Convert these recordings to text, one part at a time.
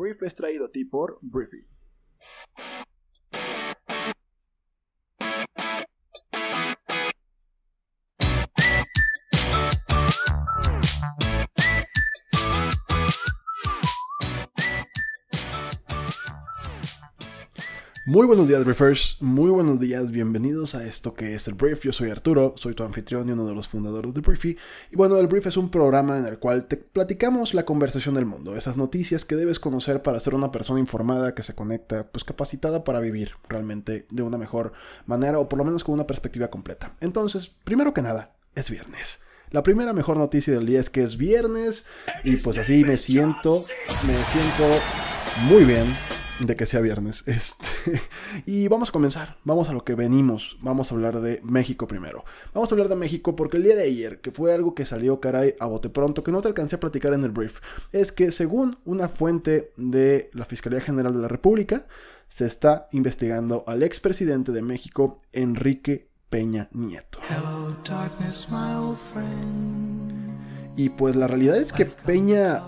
brief es traído a ti por Briefy. Muy buenos días, Briefers. Muy buenos días. Bienvenidos a esto que es el Brief. Yo soy Arturo, soy tu anfitrión y uno de los fundadores de Briefy. Y bueno, el Brief es un programa en el cual te platicamos la conversación del mundo, esas noticias que debes conocer para ser una persona informada que se conecta, pues capacitada para vivir realmente de una mejor manera o por lo menos con una perspectiva completa. Entonces, primero que nada, es viernes. La primera mejor noticia del día es que es viernes y pues así me siento, me siento muy bien de que sea viernes. Este, y vamos a comenzar, vamos a lo que venimos, vamos a hablar de México primero. Vamos a hablar de México porque el día de ayer, que fue algo que salió caray a bote pronto, que no te alcancé a platicar en el brief, es que según una fuente de la Fiscalía General de la República, se está investigando al expresidente de México, Enrique Peña Nieto. Y pues la realidad es que Peña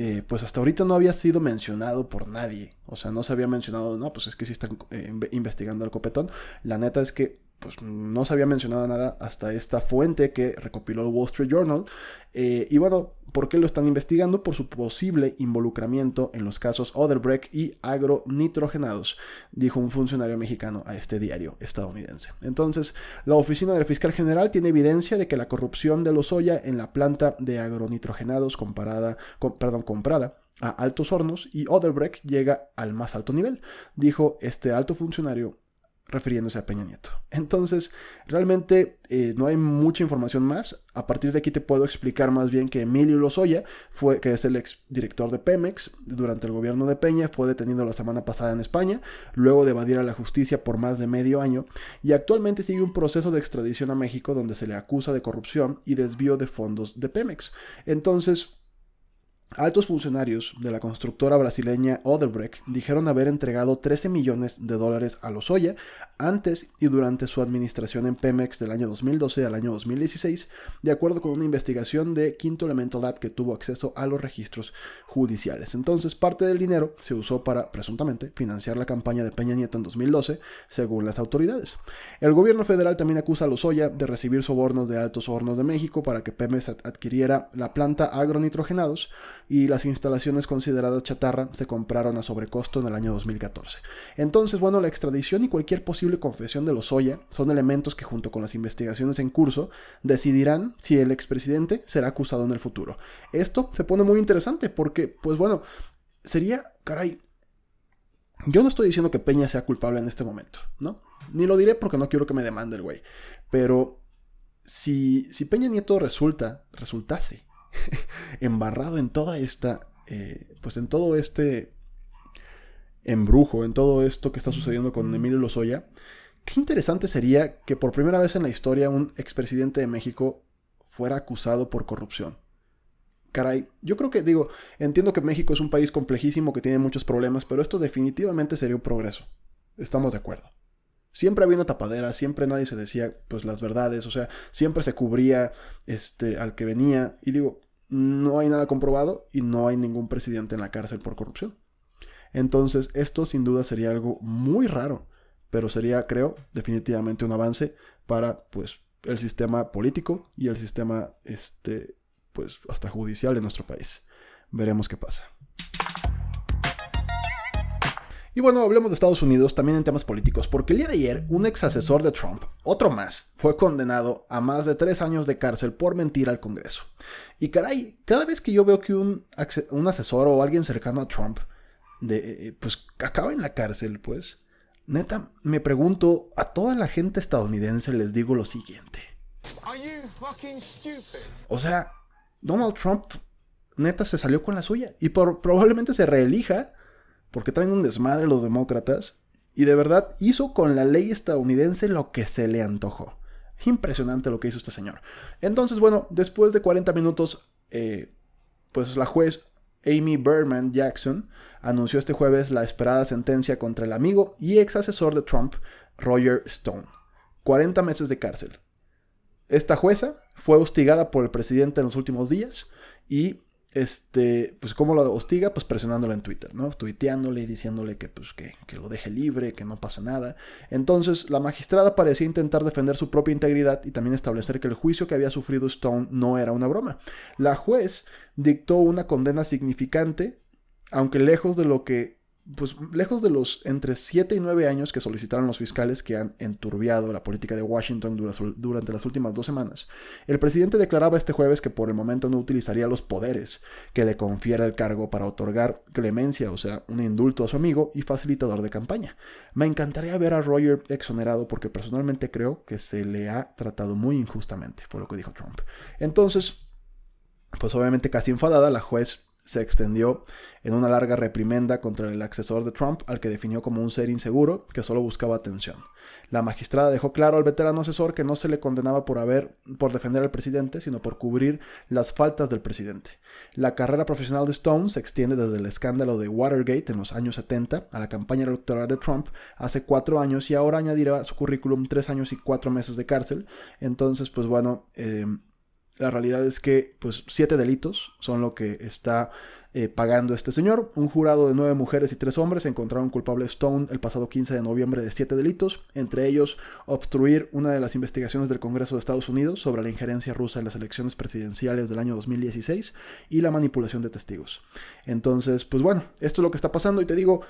eh, pues hasta ahorita no había sido mencionado por nadie. O sea, no se había mencionado, no, pues es que sí están eh, investigando al copetón. La neta es que pues no se había mencionado nada hasta esta fuente que recopiló el Wall Street Journal. Eh, y bueno, ¿por qué lo están investigando? Por su posible involucramiento en los casos Oderbrecht y agronitrogenados, dijo un funcionario mexicano a este diario estadounidense. Entonces, la oficina del fiscal general tiene evidencia de que la corrupción de Lozoya en la planta de agronitrogenados comparada, perdón, comprada a altos hornos y Oderbrecht llega al más alto nivel, dijo este alto funcionario refiriéndose a Peña Nieto. Entonces, realmente eh, no hay mucha información más. A partir de aquí te puedo explicar más bien que Emilio Lozoya, fue, que es el ex director de Pemex durante el gobierno de Peña, fue detenido la semana pasada en España, luego de evadir a la justicia por más de medio año, y actualmente sigue un proceso de extradición a México donde se le acusa de corrupción y desvío de fondos de Pemex. Entonces, Altos funcionarios de la constructora brasileña Odebrecht dijeron haber entregado 13 millones de dólares a Lozoya antes y durante su administración en Pemex del año 2012 al año 2016, de acuerdo con una investigación de Quinto Elemento Lab que tuvo acceso a los registros judiciales. Entonces, parte del dinero se usó para, presuntamente, financiar la campaña de Peña Nieto en 2012, según las autoridades. El gobierno federal también acusa a Lozoya de recibir sobornos de Altos Hornos de México para que Pemex adquiriera la planta agronitrogenados y las instalaciones consideradas chatarra se compraron a sobrecosto en el año 2014. Entonces, bueno, la extradición y cualquier posible confesión de Lozoya son elementos que junto con las investigaciones en curso decidirán si el expresidente será acusado en el futuro. Esto se pone muy interesante porque, pues bueno, sería, caray, yo no estoy diciendo que Peña sea culpable en este momento, ¿no? Ni lo diré porque no quiero que me demande el güey. Pero si, si Peña Nieto resulta, resultase embarrado en toda esta, eh, pues en todo este embrujo, en todo esto que está sucediendo con Emilio Lozoya, qué interesante sería que por primera vez en la historia un expresidente de México fuera acusado por corrupción. Caray, yo creo que digo, entiendo que México es un país complejísimo que tiene muchos problemas, pero esto definitivamente sería un progreso. Estamos de acuerdo. Siempre había una tapadera, siempre nadie se decía pues las verdades, o sea, siempre se cubría este al que venía y digo, no hay nada comprobado y no hay ningún presidente en la cárcel por corrupción. Entonces, esto sin duda sería algo muy raro, pero sería, creo, definitivamente un avance para pues el sistema político y el sistema este pues hasta judicial de nuestro país. Veremos qué pasa. Y bueno, hablemos de Estados Unidos también en temas políticos, porque el día de ayer un ex asesor de Trump, otro más, fue condenado a más de tres años de cárcel por mentir al Congreso. Y caray, cada vez que yo veo que un, un asesor o alguien cercano a Trump, de, eh, pues acaba en la cárcel, pues, neta, me pregunto, a toda la gente estadounidense les digo lo siguiente. O sea, Donald Trump neta se salió con la suya y por, probablemente se reelija porque traen un desmadre los demócratas, y de verdad hizo con la ley estadounidense lo que se le antojó. Impresionante lo que hizo este señor. Entonces, bueno, después de 40 minutos, eh, pues la juez Amy Berman Jackson anunció este jueves la esperada sentencia contra el amigo y ex asesor de Trump, Roger Stone. 40 meses de cárcel. Esta jueza fue hostigada por el presidente en los últimos días y este, pues cómo lo hostiga, pues presionándolo en Twitter, ¿no? Tuiteándole y diciéndole que, pues, que, que, lo deje libre, que no pasa nada. Entonces, la magistrada parecía intentar defender su propia integridad y también establecer que el juicio que había sufrido Stone no era una broma. La juez dictó una condena significante, aunque lejos de lo que pues lejos de los entre 7 y 9 años que solicitaron los fiscales que han enturbiado la política de Washington durante las últimas dos semanas, el presidente declaraba este jueves que por el momento no utilizaría los poderes que le confiera el cargo para otorgar clemencia, o sea, un indulto a su amigo y facilitador de campaña. Me encantaría ver a Roger exonerado porque personalmente creo que se le ha tratado muy injustamente, fue lo que dijo Trump. Entonces, pues obviamente casi enfadada, la juez se extendió en una larga reprimenda contra el accesor de Trump, al que definió como un ser inseguro que solo buscaba atención. La magistrada dejó claro al veterano asesor que no se le condenaba por haber por defender al presidente, sino por cubrir las faltas del presidente. La carrera profesional de Stone se extiende desde el escándalo de Watergate en los años 70 a la campaña electoral de Trump hace cuatro años y ahora añadirá a su currículum tres años y cuatro meses de cárcel. Entonces, pues bueno, eh, la realidad es que, pues, siete delitos son lo que está eh, pagando este señor. Un jurado de nueve mujeres y tres hombres encontraron culpable Stone el pasado 15 de noviembre de siete delitos, entre ellos obstruir una de las investigaciones del Congreso de Estados Unidos sobre la injerencia rusa en las elecciones presidenciales del año 2016 y la manipulación de testigos. Entonces, pues bueno, esto es lo que está pasando y te digo,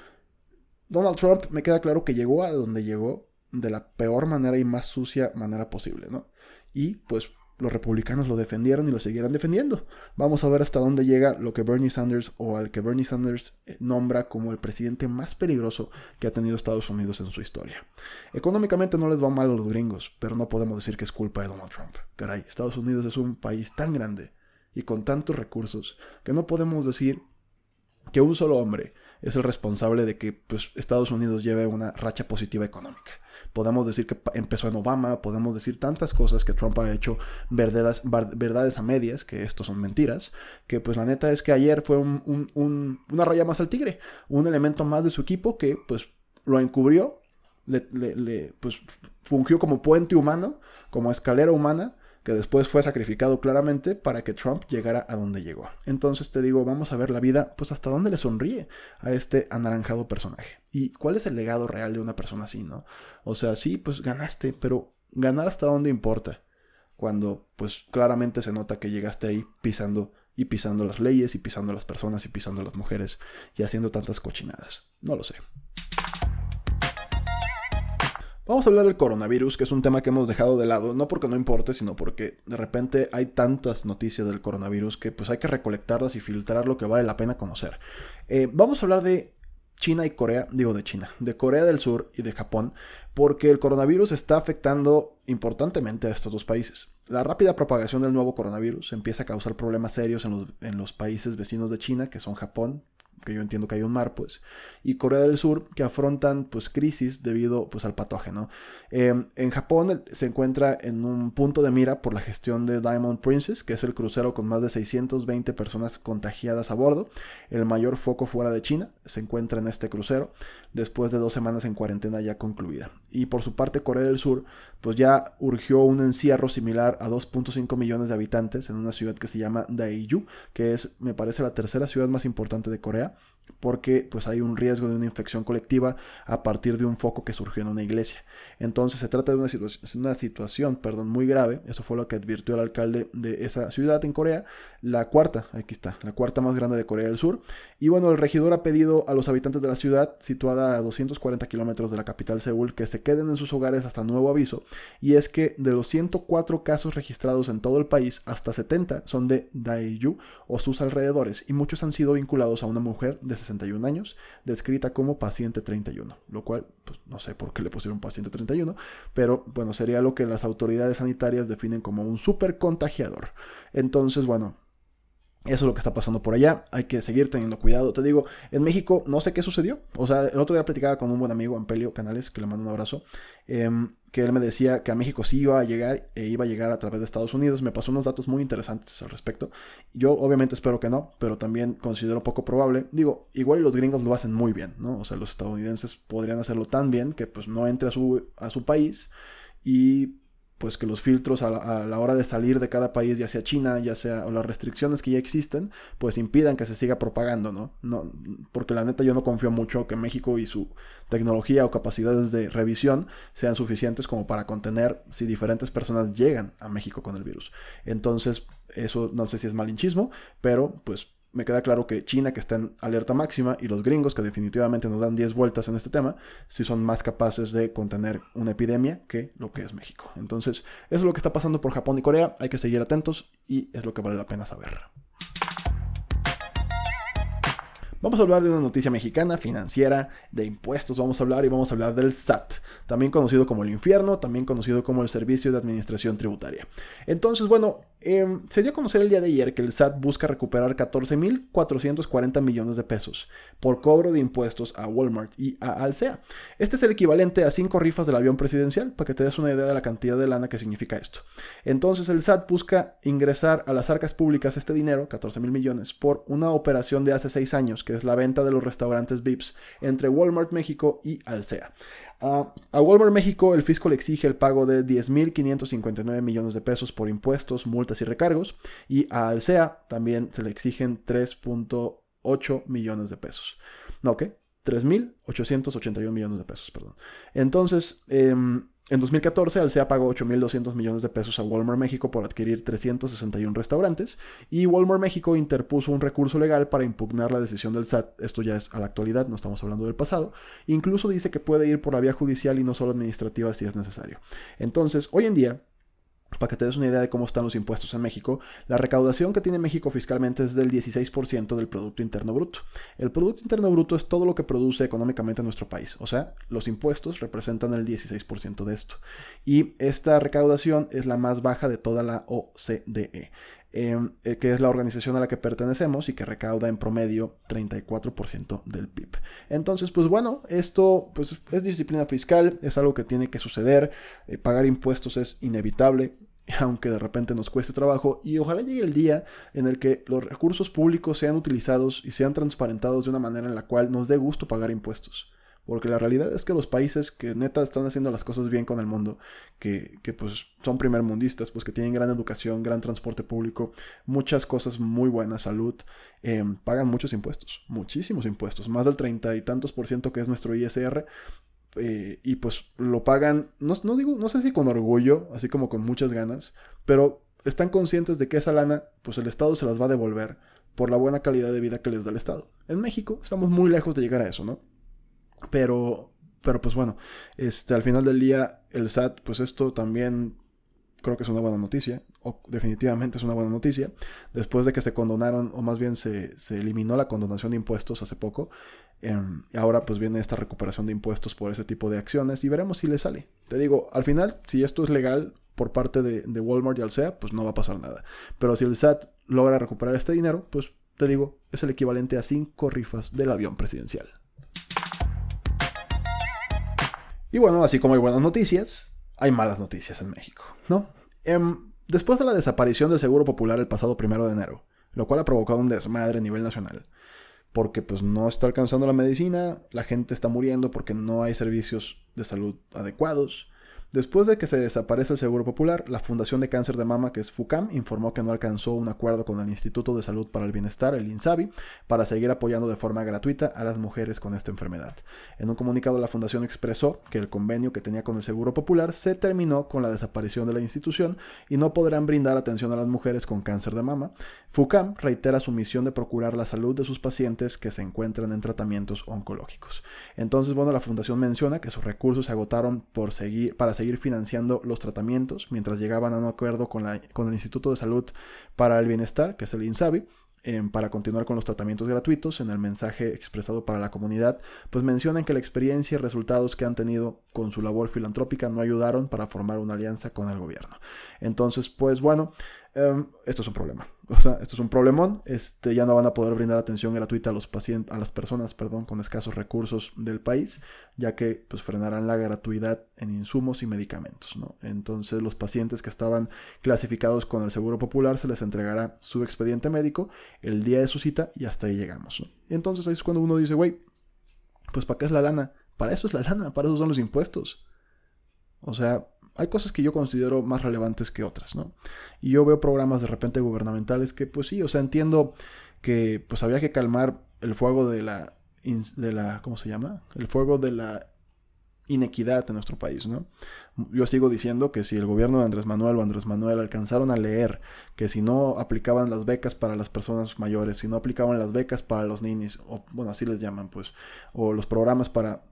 Donald Trump me queda claro que llegó a donde llegó de la peor manera y más sucia manera posible, ¿no? Y pues los republicanos lo defendieron y lo seguirán defendiendo. Vamos a ver hasta dónde llega lo que Bernie Sanders o al que Bernie Sanders eh, nombra como el presidente más peligroso que ha tenido Estados Unidos en su historia. Económicamente no les va mal a los gringos, pero no podemos decir que es culpa de Donald Trump. Caray, Estados Unidos es un país tan grande y con tantos recursos que no podemos decir que un solo hombre es el responsable de que pues, Estados Unidos lleve una racha positiva económica. Podemos decir que empezó en Obama, podemos decir tantas cosas que Trump ha hecho verdades, verdades a medias, que esto son mentiras, que pues la neta es que ayer fue una raya más al tigre, un elemento más de su equipo que pues lo encubrió, le, pues fungió como puente humano, como escalera humana que después fue sacrificado claramente para que Trump llegara a donde llegó. Entonces te digo, vamos a ver la vida, pues hasta dónde le sonríe a este anaranjado personaje. ¿Y cuál es el legado real de una persona así, no? O sea, sí, pues ganaste, pero ganar hasta dónde importa. Cuando, pues claramente se nota que llegaste ahí pisando y pisando las leyes y pisando las personas y pisando las mujeres y haciendo tantas cochinadas. No lo sé. Vamos a hablar del coronavirus, que es un tema que hemos dejado de lado, no porque no importe, sino porque de repente hay tantas noticias del coronavirus que pues hay que recolectarlas y filtrar lo que vale la pena conocer. Eh, vamos a hablar de China y Corea, digo de China, de Corea del Sur y de Japón, porque el coronavirus está afectando importantemente a estos dos países. La rápida propagación del nuevo coronavirus empieza a causar problemas serios en los, en los países vecinos de China, que son Japón, que yo entiendo que hay un mar, pues, y Corea del Sur, que afrontan, pues, crisis debido, pues, al patógeno. Em, en Japón se encuentra en un punto de mira por la gestión de Diamond Princess, que es el crucero con más de 620 personas contagiadas a bordo. El mayor foco fuera de China se encuentra en este crucero, después de dos semanas en cuarentena ya concluida. Y por su parte, Corea del Sur, pues ya urgió un encierro similar a 2.5 millones de habitantes en una ciudad que se llama Daeju, que es, me parece, la tercera ciudad más importante de Corea porque pues hay un riesgo de una infección colectiva a partir de un foco que surgió en una iglesia. Entonces se trata de una, una situación perdón, muy grave, eso fue lo que advirtió el alcalde de esa ciudad en Corea, la cuarta, aquí está, la cuarta más grande de Corea del Sur. Y bueno, el regidor ha pedido a los habitantes de la ciudad, situada a 240 kilómetros de la capital Seúl, que se queden en sus hogares hasta nuevo aviso. Y es que de los 104 casos registrados en todo el país, hasta 70 son de Daeju o sus alrededores, y muchos han sido vinculados a una mujer de 61 años, descrita como paciente 31, lo cual, pues no sé por qué le pusieron paciente 31, pero bueno, sería lo que las autoridades sanitarias definen como un super contagiador. Entonces, bueno, eso es lo que está pasando por allá. Hay que seguir teniendo cuidado. Te digo, en México no sé qué sucedió. O sea, el otro día platicaba con un buen amigo, Ampelio Canales, que le mando un abrazo. Em, que él me decía que a México sí iba a llegar e iba a llegar a través de Estados Unidos. Me pasó unos datos muy interesantes al respecto. Yo obviamente espero que no, pero también considero poco probable. Digo, igual los gringos lo hacen muy bien, ¿no? O sea, los estadounidenses podrían hacerlo tan bien que pues no entre a su, a su país y pues que los filtros a la, hora de salir de cada país, ya sea China, ya sea, o las restricciones que ya existen, pues impidan que se siga propagando, ¿no? no porque la neta yo no confío mucho que México y su tecnología o capacidades de revisión sean suficientes como para contener si diferentes personas llegan a México con el virus. Entonces, eso no sé si es malinchismo, pero pues me queda claro que China, que está en alerta máxima, y los gringos, que definitivamente nos dan 10 vueltas en este tema, sí son más capaces de contener una epidemia que lo que es México. Entonces, eso es lo que está pasando por Japón y Corea, hay que seguir atentos y es lo que vale la pena saber. Vamos a hablar de una noticia mexicana, financiera, de impuestos, vamos a hablar y vamos a hablar del SAT, también conocido como el infierno, también conocido como el Servicio de Administración Tributaria. Entonces, bueno, eh, se dio a conocer el día de ayer que el SAT busca recuperar 14.440 millones de pesos por cobro de impuestos a Walmart y a Alsea. Este es el equivalente a 5 rifas del avión presidencial, para que te des una idea de la cantidad de lana que significa esto. Entonces el SAT busca ingresar a las arcas públicas este dinero, 14 mil millones, por una operación de hace 6 años, que es la venta de los restaurantes VIPs entre Walmart México y Alsea. a Walmart México el fisco le exige el pago de 10.559 millones de pesos por impuestos, multas y recargos, y a Alsea también se le exigen 3.8 millones de pesos. No, ¿qué? 3.881 millones de pesos, perdón. Entonces, em, en 2014, Alsea pagó 8.200 millones de pesos a Walmart México por adquirir 361 restaurantes y Walmart México interpuso un recurso legal para impugnar la decisión del SAT. Esto ya es a la actualidad, no estamos hablando del pasado. Incluso dice que puede ir por la vía judicial y no solo administrativa si es necesario. Entonces, hoy en día, para que te des una idea de cómo están los impuestos en México, la recaudación que tiene México fiscalmente es del 16% del Producto Interno Bruto. El Producto Interno Bruto es todo lo que produce económicamente nuestro país, o sea, los impuestos representan el 16% de esto. Y esta recaudación es la más baja de toda la OCDE. Em, eh, que es la organización a la que pertenecemos y que recauda en promedio 34% del PIB. Entonces, pues bueno, esto pues, es disciplina fiscal, es algo que tiene que suceder, eh, pagar impuestos es inevitable, aunque de repente nos cueste trabajo, y ojalá llegue el día en el que los recursos públicos sean utilizados y sean transparentados de una manera en la cual nos dé gusto pagar impuestos. Porque la realidad es que los países que neta están haciendo las cosas bien con el mundo, que, pues son primermundistas, pues que tienen gran educación, gran transporte público, muchas cosas muy buenas, salud, em, pagan muchos impuestos, muchísimos impuestos, más del treinta y tantos por ciento que es nuestro ISR. Eh, y pues lo pagan, no, no digo, no sé si con orgullo, así como con muchas ganas, pero están conscientes de que esa lana, pues el Estado se las va a devolver por la buena calidad de vida que les da el Estado. En México estamos muy lejos de llegar a eso, ¿no? Pero, pero pues bueno, este, al final del día, el SAT, pues esto también creo que es una buena noticia, o definitivamente es una buena noticia, después de que se condonaron, o más bien se, eliminó la condonación de impuestos hace poco, em, ahora pues viene esta recuperación de impuestos por ese tipo de acciones y veremos si le sale. Te digo, al final, si esto es legal por parte de, de Walmart y Alsea, pues no va a pasar nada. Pero si el SAT logra recuperar este dinero, pues te digo, es el equivalente a cinco rifas del avión presidencial. Y bueno, así como hay buenas noticias, hay malas noticias en México, ¿no? Em, después de la desaparición del Seguro Popular el pasado primero de enero, lo cual ha provocado un desmadre a nivel nacional, porque pues no está alcanzando la medicina, la gente está muriendo porque no hay servicios de salud adecuados, Después de que se desaparece el Seguro Popular, la Fundación de Cáncer de Mama, que es FUCAM, informó que no alcanzó un acuerdo con el Instituto de Salud para el Bienestar, el INSABI, para seguir apoyando de forma gratuita a las mujeres con esta enfermedad. En un comunicado, la Fundación expresó que el convenio que tenía con el Seguro Popular se terminó con la desaparición de la institución y no podrán brindar atención a las mujeres con cáncer de mama. FUCAM reitera su misión de procurar la salud de sus pacientes que se encuentran en tratamientos oncológicos. Entonces, bueno, la Fundación menciona que sus recursos se agotaron por seguir, para seguir financiando los tratamientos mientras llegaban a un acuerdo con, la, con el Instituto de Salud para el Bienestar, que es el INSABI, em, para continuar con los tratamientos gratuitos. En el mensaje expresado para la comunidad, pues mencionan que la experiencia y resultados que han tenido con su labor filantrópica no ayudaron para formar una alianza con el gobierno. Entonces, pues bueno, em, esto es un problema. O sea, esto es un problemón. Este, ya no van a poder brindar atención gratuita a los pacientes, a las personas, perdón, con escasos recursos del país, ya que pues frenarán la gratuidad en insumos y medicamentos, ¿no? Entonces, los pacientes que estaban clasificados con el Seguro Popular se les entregará su expediente médico el día de su cita y hasta ahí llegamos, Y entonces ahí es cuando uno dice, güey, pues ¿para qué es la lana? Para eso es la lana, para eso son los impuestos. O sea, hay cosas que yo considero más relevantes que otras, ¿no? Y yo veo programas de repente gubernamentales que, pues sí, o sea, entiendo que pues había que calmar el fuego de la, de la, ¿cómo se llama? El fuego de la inequidad en nuestro país, ¿no? Yo sigo diciendo que si el gobierno de Andrés Manuel o Andrés Manuel alcanzaron a leer que si no aplicaban las becas para las personas mayores, si no aplicaban las becas para los ninis, o bueno, así les llaman, pues, o los programas para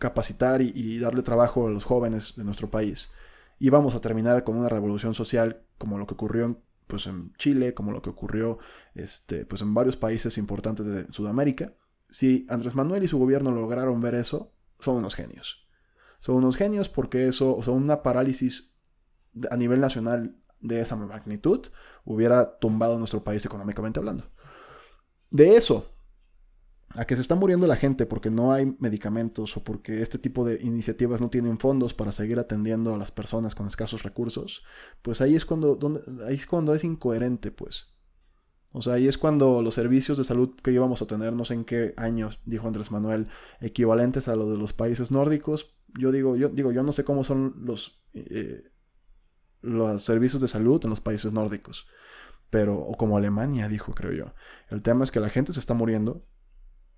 capacitar y, darle trabajo a los jóvenes de nuestro país, íbamos a terminar con una revolución social como lo que ocurrió en, pues, en Chile, como lo que ocurrió este, pues, en varios países importantes de Sudamérica. Si Andrés Manuel y su gobierno lograron ver eso, son unos genios. Son unos genios porque eso, o sea, una parálisis a nivel nacional de esa magnitud hubiera tumbado nuestro país económicamente hablando. De eso, a que se está muriendo la gente porque no hay medicamentos o porque este tipo de iniciativas no tienen fondos para seguir atendiendo a las personas con escasos recursos, pues ahí es cuando, ahí es, cuando es incoherente, pues. O sea, ahí es cuando los servicios de salud que íbamos a tener, no sé en qué años, dijo Andrés Manuel, equivalentes a lo de los países nórdicos, yo digo, yo digo, yo no sé cómo son los, eh, los servicios de salud en los países nórdicos, pero, o como Alemania, dijo, creo yo. El tema es que la gente se está muriendo,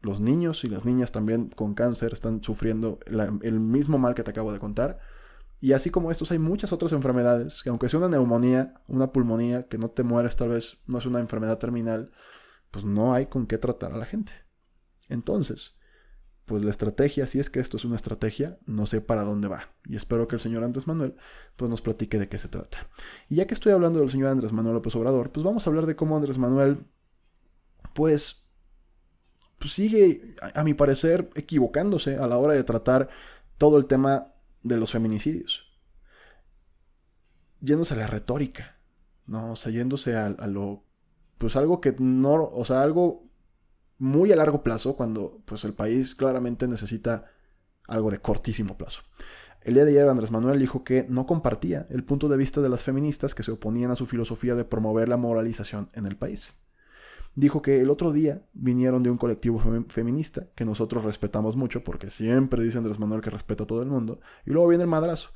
los niños y las niñas también con cáncer están sufriendo el mismo mal que te acabo de contar. Y así como estos hay muchas otras enfermedades, que aunque sea una neumonía, una pulmonía, que no te mueres tal vez, no es una enfermedad terminal, pues no hay con qué tratar a la gente. Entonces, pues la estrategia, si es que esto es una estrategia, no sé para dónde va. Y espero que el señor Andrés Manuel pues nos platique de qué se trata. Y ya que estoy hablando del señor Andrés Manuel López Obrador, pues vamos a hablar de cómo Andrés Manuel pues, pues sigue, a, mi parecer, equivocándose a la hora de tratar todo el tema de los feminicidios. Yéndose a la retórica, ¿no? O sea, yéndose a, a lo, pues algo que no, o sea, algo muy a largo plazo cuando pues el país claramente necesita algo de cortísimo plazo. El día de ayer Andrés Manuel dijo que no compartía el punto de vista de las feministas que se oponían a su filosofía de promover la moralización en el país. Dijo que el otro día vinieron de un colectivo feminista que nosotros respetamos mucho porque siempre dice Andrés Manuel que respeta a todo el mundo y luego viene el madrazo.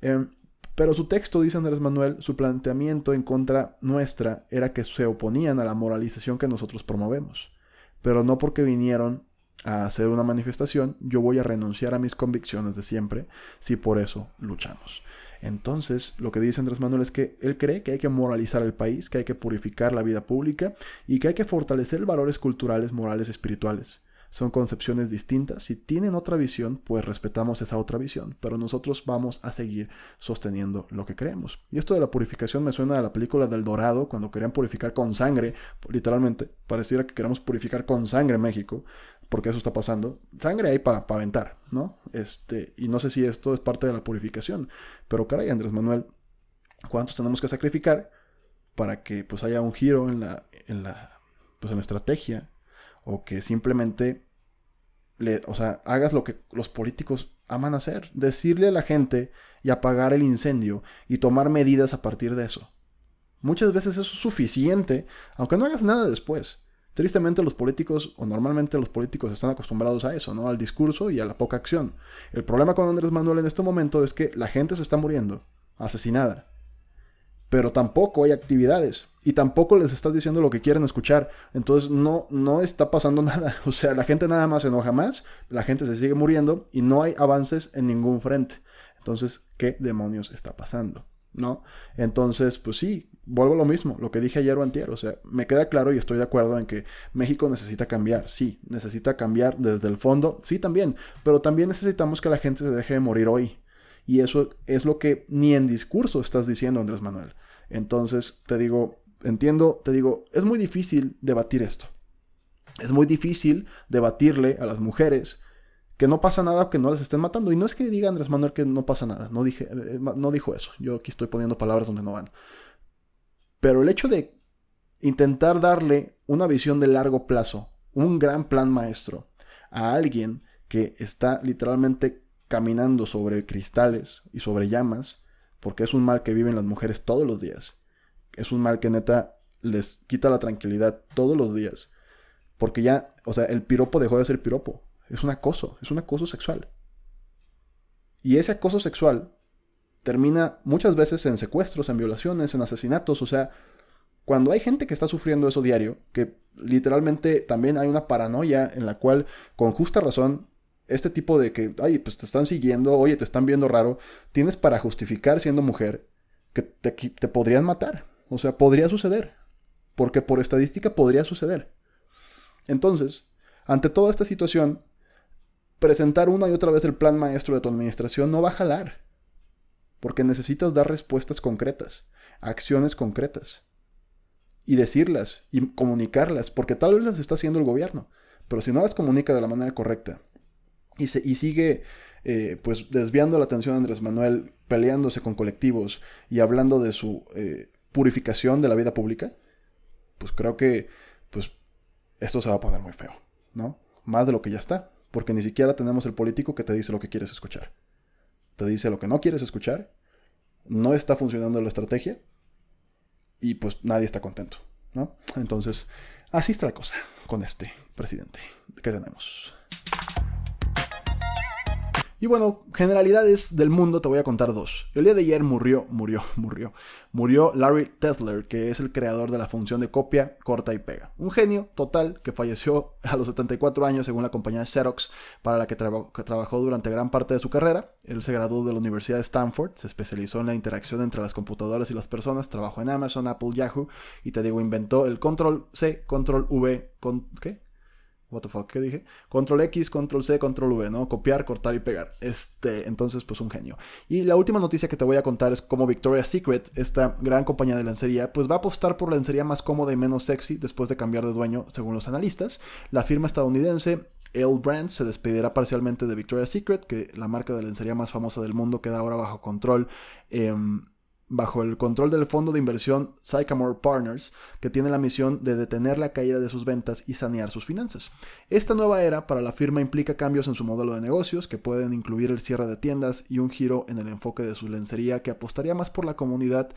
Em, pero su texto, dice Andrés Manuel, su planteamiento en contra nuestra era que se oponían a la moralización que nosotros promovemos pero no porque vinieron a hacer una manifestación, yo voy a renunciar a mis convicciones de siempre si por eso luchamos. Entonces, lo que dice Andrés Manuel es que él cree que hay que moralizar el país, que hay que purificar la vida pública y que hay que fortalecer valores culturales, morales, espirituales son concepciones distintas. Si tienen otra visión, pues respetamos esa otra visión, pero nosotros vamos a seguir sosteniendo lo que creemos. Y esto de la purificación me suena a la película del Dorado, cuando querían purificar con sangre, literalmente, pareciera que queremos purificar con sangre México, porque eso está pasando. Sangre hay para aventar, ¿no? Este, y no sé si esto es parte de la purificación, pero caray, Andrés Manuel, ¿cuántos tenemos que sacrificar para que pues haya un giro en la, en la, pues, en la estrategia? O que simplemente o sea, hagas lo que los políticos aman hacer, decirle a la gente y apagar el incendio y tomar medidas a partir de eso. Muchas veces eso es suficiente, aunque no hagas nada después. Tristemente los políticos, o normalmente los políticos están acostumbrados a eso, ¿no? Al discurso y a la poca acción. El problema con Andrés Manuel en este momento es que la gente se está muriendo, asesinada. Pero tampoco hay actividades y tampoco les estás diciendo lo que quieren escuchar. Entonces no, no está pasando nada. O sea, la gente nada más se enoja más, la gente se sigue muriendo y no hay avances en ningún frente. Entonces, ¿qué demonios está pasando? ¿No? Entonces, pues sí, vuelvo a lo mismo, lo que dije ayer o antier. O sea, me queda claro y estoy de acuerdo en que México necesita cambiar. Sí, necesita cambiar desde el fondo. Sí, también. Pero también necesitamos que la gente se deje de morir hoy. Y eso es lo que ni en discurso estás diciendo, Andrés Manuel. Entonces, te digo, entiendo, te digo, es muy difícil debatir esto. Es muy difícil debatirle a las mujeres que no pasa nada que no les estén matando. Y no es que diga Andrés Manuel que no pasa nada, no, dije, eh, no dijo eso. Yo aquí estoy poniendo palabras donde no van. Pero el hecho de intentar darle una visión de largo plazo, un gran plan maestro, a alguien que está literalmente caminando sobre cristales y sobre llamas, porque es un mal que viven las mujeres todos los días es un mal que neta les quita la tranquilidad todos los días. Porque ya, o sea, el piropo dejó de ser piropo. Es un acoso, es un acoso sexual. Y ese acoso sexual termina muchas veces en secuestros, en violaciones, en asesinatos, o sea, cuando hay gente que está sufriendo eso diario, que literalmente también hay una paranoia en la cual, con justa razón, este tipo de que, ay, pues te están siguiendo, oye, te están viendo raro, tienes para justificar siendo mujer que te, te podrían matar. O sea, podría suceder. Porque por estadística podría suceder. Entonces, ante toda esta situación, presentar una y otra vez el plan maestro de tu administración no va a jalar. Porque necesitas dar respuestas concretas, acciones concretas. Y decirlas y comunicarlas, porque tal vez las está haciendo el gobierno. Pero si no las comunica de la manera correcta y, sigue eh, pues desviando la atención de Andrés Manuel, peleándose con colectivos y hablando de su eh, purificación de la vida pública, pues creo que pues esto se va a poner muy feo, ¿no? Más de lo que ya está, porque ni siquiera tenemos el político que te dice lo que quieres escuchar. Te dice lo que no quieres escuchar, no está funcionando la estrategia y pues nadie está contento, ¿no? Entonces, así está la cosa con este presidente que tenemos. Y bueno, generalidades del mundo te voy a contar dos. El día de ayer murió, murió, murió, murió Larry Tesler, que es el creador de la función de copia, corta y pega. Un genio total que falleció a los 74 años según la compañía Xerox, para la que, trabajó durante gran parte de su carrera. Él se graduó de la Universidad de Stanford, se especializó en la interacción entre las computadoras y las personas, trabajó en Amazon, Apple, Yahoo, y te digo, inventó el control C, control V, con, ¿qué? What the fuck, ¿qué dije? Control X, Control C, Control V, ¿no? Copiar, cortar y pegar. Este, entonces, pues un genio. Y la última noticia que te voy a contar es cómo Victoria's Secret, esta gran compañía de lencería, pues va a apostar por la lencería más cómoda y menos sexy después de cambiar de dueño, según los analistas. La firma estadounidense L Brands se despedirá parcialmente de Victoria's Secret, que la marca de lencería más famosa del mundo queda ahora bajo control. Eh, bajo el control del fondo de inversión Sycamore Partners, que tiene la misión de detener la caída de sus ventas y sanear sus finanzas. Esta nueva era para la firma implica cambios en su modelo de negocios, que pueden incluir el cierre de tiendas y un giro en el enfoque de su lencería que apostaría más por la comunidad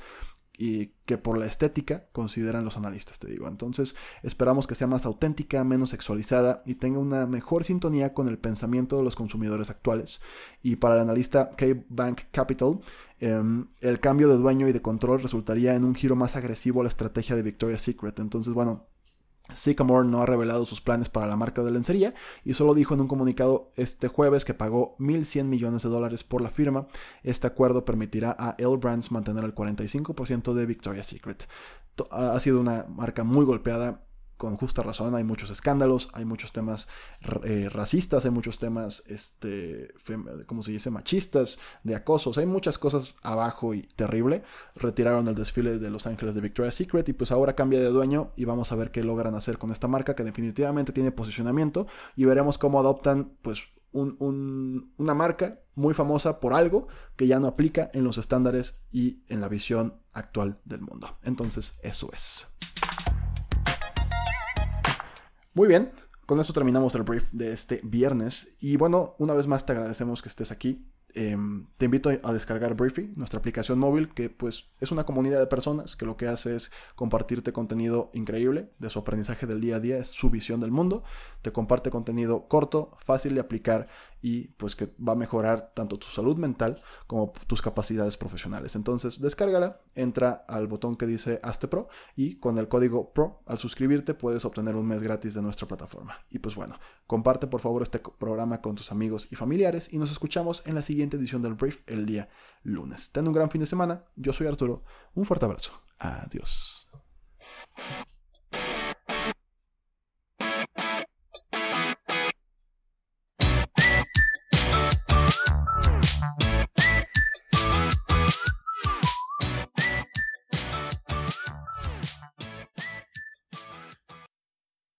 y que por la estética consideran los analistas, te digo. Entonces esperamos que sea más auténtica, menos sexualizada y tenga una mejor sintonía con el pensamiento de los consumidores actuales. Y para el analista K-Bank Capital, em, el cambio de dueño y de control resultaría en un giro más agresivo a la estrategia de Victoria's Secret. Entonces, bueno, Sycamore no ha revelado sus planes para la marca de lencería y solo dijo en un comunicado este jueves que pagó 1.100 millones de dólares por la firma. Este acuerdo permitirá a L Brands mantener el 45% de Victoria's Secret. Ha sido una marca muy golpeada con justa razón, hay muchos escándalos, hay muchos temas eh, racistas, hay muchos temas, este, ¿cómo se dice?, machistas, de acosos, hay muchas cosas abajo y terrible. Retiraron el desfile de Los Ángeles de Victoria's Secret y pues ahora cambia de dueño y vamos a ver qué logran hacer con esta marca que definitivamente tiene posicionamiento y veremos cómo adoptan pues una marca muy famosa por algo que ya no aplica en los estándares y en la visión actual del mundo. Entonces, eso es. Muy bien, con eso terminamos el brief de este viernes. Y bueno, una vez más te agradecemos que estés aquí. Em, te invito a descargar Briefy, nuestra aplicación móvil, que pues es una comunidad de personas que lo que hace es compartirte contenido increíble de su aprendizaje del día a día, es su visión del mundo. Te comparte contenido corto, fácil de aplicar y pues que va a mejorar tanto tu salud mental como tus capacidades profesionales. Entonces, descárgala, entra al botón que dice Hazte Pro y con el código PRO al suscribirte puedes obtener un mes gratis de nuestra plataforma. Y pues bueno, comparte por favor este programa con tus amigos y familiares y nos escuchamos en la edición del Brief el día lunes. Ten un gran fin de semana. Yo soy Arturo. Un fuerte abrazo. Adiós.